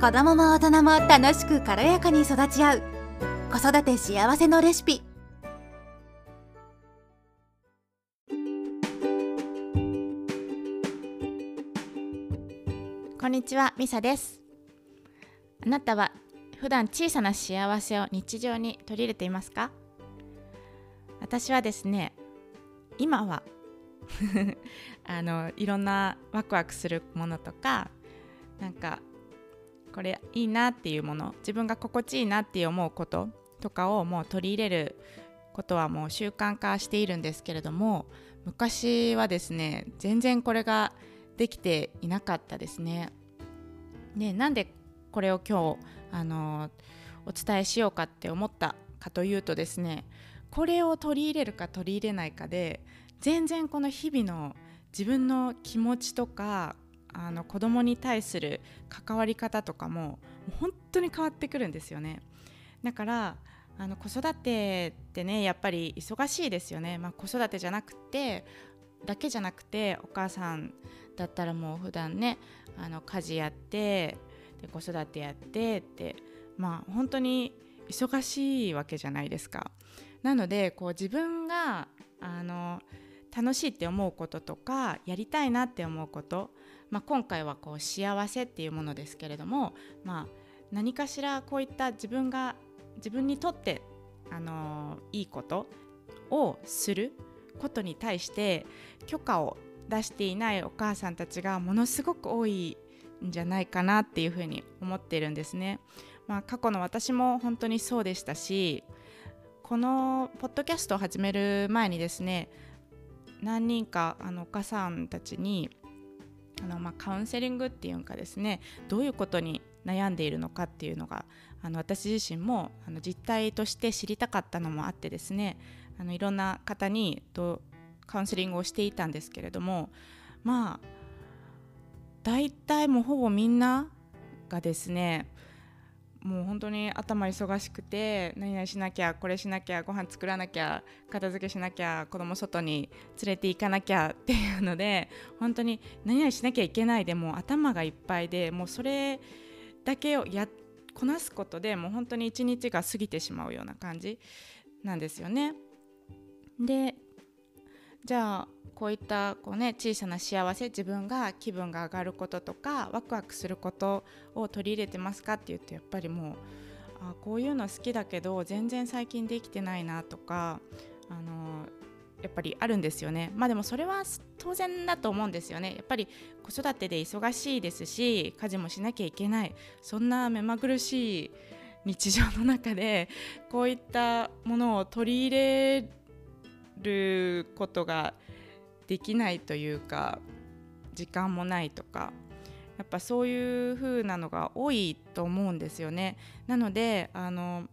子供も大人も楽しく軽やかに育ち合う。子育て幸せのレシピ。こんにちは、ミサです。あなたは普段小さな幸せを日常に取り入れていますか？私はですね今は あのいろんなワクワクするものとかなんかこれいいなっていうもの自分が心地いいなって思うこととかをもう取り入れることはもう習慣化しているんですけれども昔はですね全然これができていなかったですね。でなんでこれを今日あのお伝えしようかって思ったかというとですねこれを取り入れるか取り入れないかで全然この日々の自分の気持ちとかあの子供に対する関わり方とかも本当に変わってくるんですよねだからあの子育てってねやっぱり忙しいですよね、まあ、子育てじゃなくてだけじゃなくてお母さんだったらもう普段ねあの家事やってで子育てやってってまあ本当に忙しいわけじゃないですか。なのでこう自分があの楽しいって思うこととかやりたいなって思うこと、まあ、今回はこう幸せっていうものですけれども、まあ、何かしらこういった自分が自分にとってあのいいことをすることに対して許可を出していないお母さんたちがものすごく多いんじゃないかなっていうふうに思ってるんですね。まあ、過去の私も本当にそうでしたしこのポッドキャストを始める前にですね何人かあのお母さんたちにあの、まあ、カウンセリングっていうかですねどういうことに悩んでいるのかっていうのがあの私自身もあの実態として知りたかったのもあってですねあのいろんな方にとカウンセリングをしていたんですけれどもまあ大体もうほぼみんながですねもう本当に頭忙しくて何々しなきゃこれしなきゃご飯作らなきゃ片付けしなきゃ子供外に連れて行かなきゃっていうので本当に何々しなきゃいけないでも頭がいっぱいでもうそれだけをやこなすことでもう本当に一日が過ぎてしまうような感じなんですよね。でじゃあこういったこう、ね、小さな幸せ自分が気分が上がることとかワクワクすることを取り入れてますかって言うとやっぱりもうあこういうの好きだけど全然最近できてないなとかあのやっぱりあるんですよね。まあでもそれは当然だと思うんですよね。やっぱり子育てで忙しいですし家事もしなきゃいけない。そんな目まぐるしい日常の中でこういったものを取り入れることができないというか時間もないとかやっぱそういう風なのが多いと思うんですよね。なのであの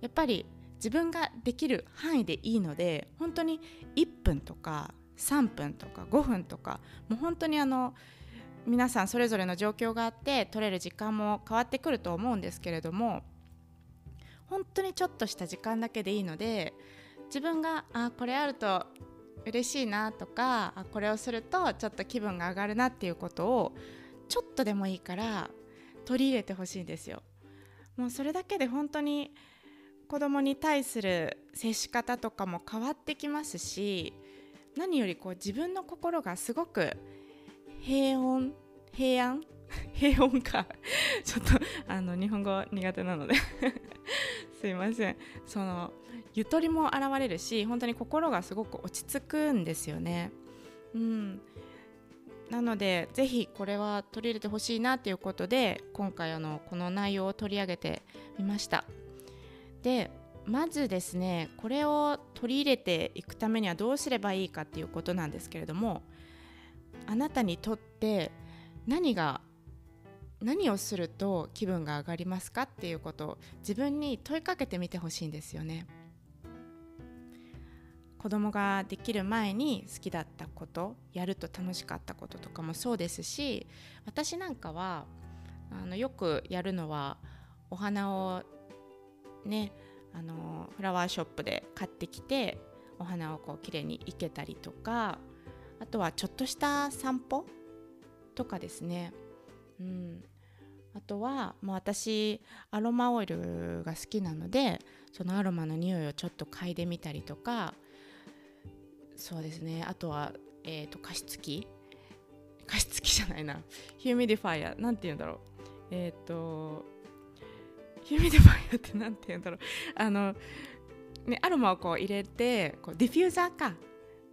やっぱり自分ができる範囲でいいので本当に1分とか3分とか5分とかもう本当にあの皆さんそれぞれの状況があって取れる時間も変わってくると思うんですけれども本当にちょっとした時間だけでいいので自分があこれあると嬉しいなとかこれをするとちょっと気分が上がるなっていうことをちょっとでもいいから取り入れてほしいんですよ。もうそれだけで本当に子供に対する接し方とかも変わってきますし何よりこう自分の心がすごく平穏平安？平穏か。ちょっとあの日本語苦手なので。すいません。そのゆとりも現れるし本当に心がすごく落ち着くんですよね。うん、なのでぜひこれは取り入れてほしいなということで今回あのこの内容を取り上げてみました。でまずですねこれを取り入れていくためにはどうすればいいかっていうことなんですけれどもあなたにとって何が何をすると気分が上がりますかっていうことを自分に問いかけてみてほしいんですよね。子供ができる前に好きだったことやると楽しかったこととかもそうですし私なんかはあのよくやるのはお花をねあのフラワーショップで買ってきてお花をこうきれいに生けたりとかあとはちょっとした散歩とかですね、うん、あとはもう私アロマオイルが好きなのでそのアロマの匂いをちょっと嗅いでみたりとかそうですね。あとは、えーと、加湿器。加湿器じゃないな。 humidifier。なんて言うんだろう。えっ、ー、とhumidifier ってなんて言うんだろう。あのねアロマをこう入れてこうディフューザーか。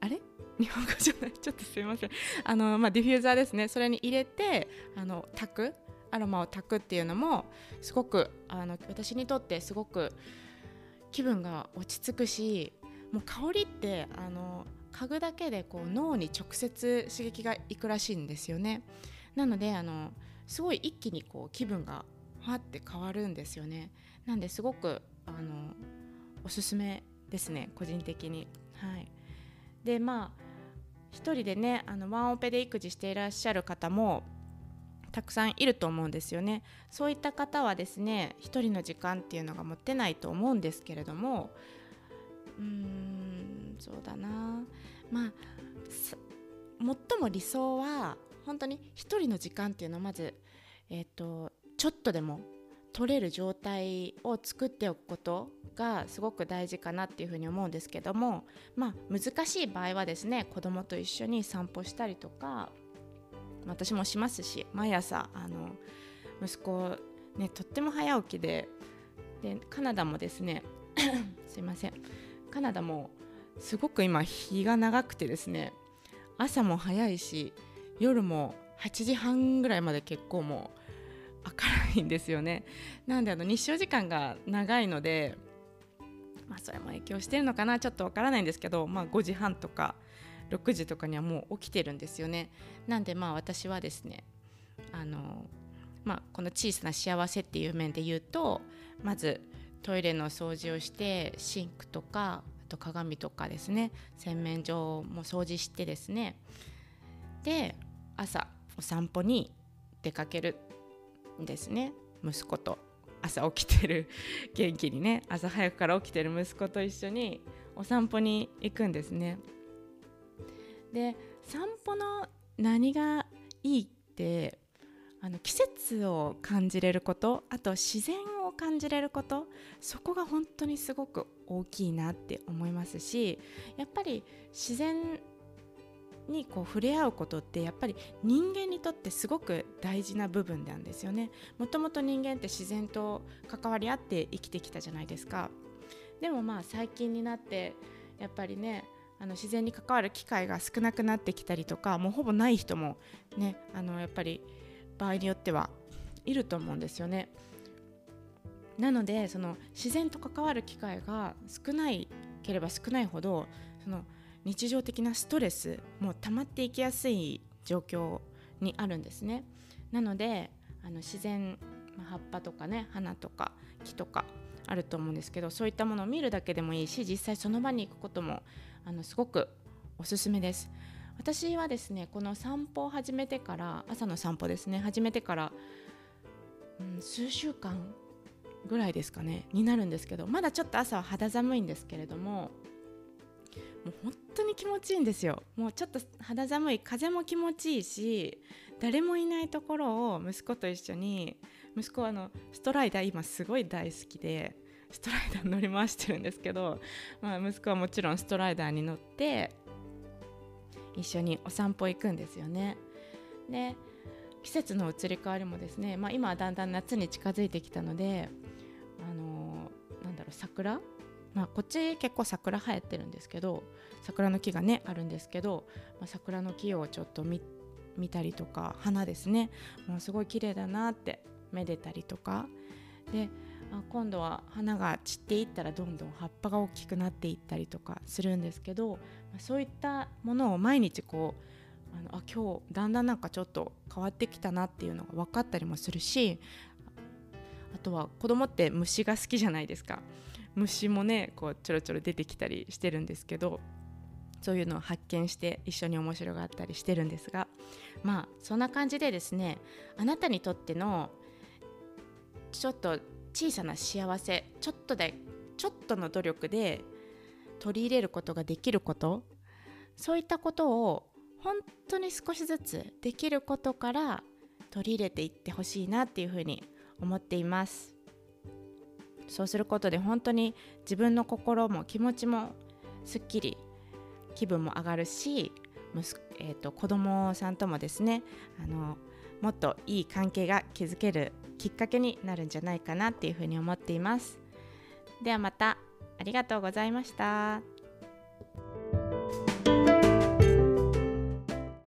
あれ？日本語じゃない。ちょっとすいません。あの、まあ、ディフューザーですね。それに入れてあの焚く。アロマを焚くっていうのもすごくあの私にとってすごく気分が落ち着くしもう香りってあの嗅ぐだけでこう脳に直接刺激がいくらしいんですよね。なのであのすごい一気にこう気分がファって変わるんですよね。なんですごくあのおすすめですね個人的に。はい。でまあ一人でねあのワンオペで育児していらっしゃる方もたくさんいると思うんですよね。そういった方はですね一人の時間っていうのが持てないと思うんですけれどもうーんそうだな。まあ最も理想は本当に一人の時間っていうのをまず、えーと、ちょっとでも取れる状態を作っておくことがすごく大事かなっていうふうに思うんですけどもまあ難しい場合はですね子供と一緒に散歩したりとか私もしますし毎朝あの息子ねとっても早起きででカナダもですね すいません。カナダもすごく今日が長くてですね朝も早いし夜も8時半ぐらいまで結構もう明るいんですよね。なんであの日照時間が長いのでまあそれも影響してるのかなちょっとわからないんですけどまあ5時半とか6時とかにはもう起きてるんですよね。なんでまあ私はですねあのまあこの小さな幸せっていう面で言うとまずトイレの掃除をしてシンクとかあと鏡とかですね。洗面所も掃除してですね。で朝お散歩に出かけるんですね。息子と。朝起きてる。元気にね。朝早くから起きてる息子と一緒にお散歩に行くんですね。で散歩の何がいいってあの季節を感じれることあと自然を感じれることそこが本当にすごく大きいなって思いますしやっぱり自然にこう触れ合うことってやっぱり人間にとってすごく大事な部分なんですよね。もともと人間って自然と関わり合って生きてきたじゃないですか。でもまあ最近になってやっぱりねあの自然に関わる機会が少なくなってきたりとかもうほぼない人もねあのやっぱり場合によってはいると思うんですよね。なのでその自然と関わる機会が少ないければ少ないほどその日常的なストレスも溜まっていきやすい状況にあるんですね。なのであの自然、葉っぱとかね花とか木とかあると思うんですけどそういったものを見るだけでもいいし実際その場に行くこともあのすごくおすすめです私はですねこの散歩を始めてから朝の散歩ですね始めてから、うん、数週間ぐらいですかねになるんですけどまだちょっと朝は肌寒いんですけれどももう本当に気持ちいいんですよ。もうちょっと肌寒い風も気持ちいいし誰もいないところを息子と一緒に息子はあのストライダー今すごい大好きでストライダー乗り回してるんですけど、まあ、息子はもちろんストライダーに乗って一緒にお散歩行くんですよね。で季節の移り変わりもですね、まあ、今はだんだん夏に近づいてきたので、あのー、なんだろう桜、まあ、こっち結構桜生えてるんですけど桜の木がねあるんですけど、まあ、桜の木をちょっと見たりとか花ですね。もうすごい綺麗だなってめでたりとか。であ今度は花が散っていったらどんどん葉っぱが大きくなっていったりとかするんですけど、そういったものを毎日こうあのあ今日だんだんなんかちょっと変わってきたなっていうのが分かったりもするしあとは子供って虫が好きじゃないですか。虫もねこうちょろちょろ出てきたりしてるんですけどそういうのを発見して一緒に面白がったりしてるんですがまあそんな感じでですねあなたにとってのちょっと小さな幸せちょっとでちょっとの努力で取り入れることができること。そういったことを本当に少しずつできることから取り入れていってほしいなっていうふうに思っています。そうすることで本当に自分の心も気持ちもすっきり気分も上がるし息えーと、子供さんともですねあのもっといい関係が築けるきっかけになるんじゃないかなっていうふうに思っています。ではまた。ありがとうございました。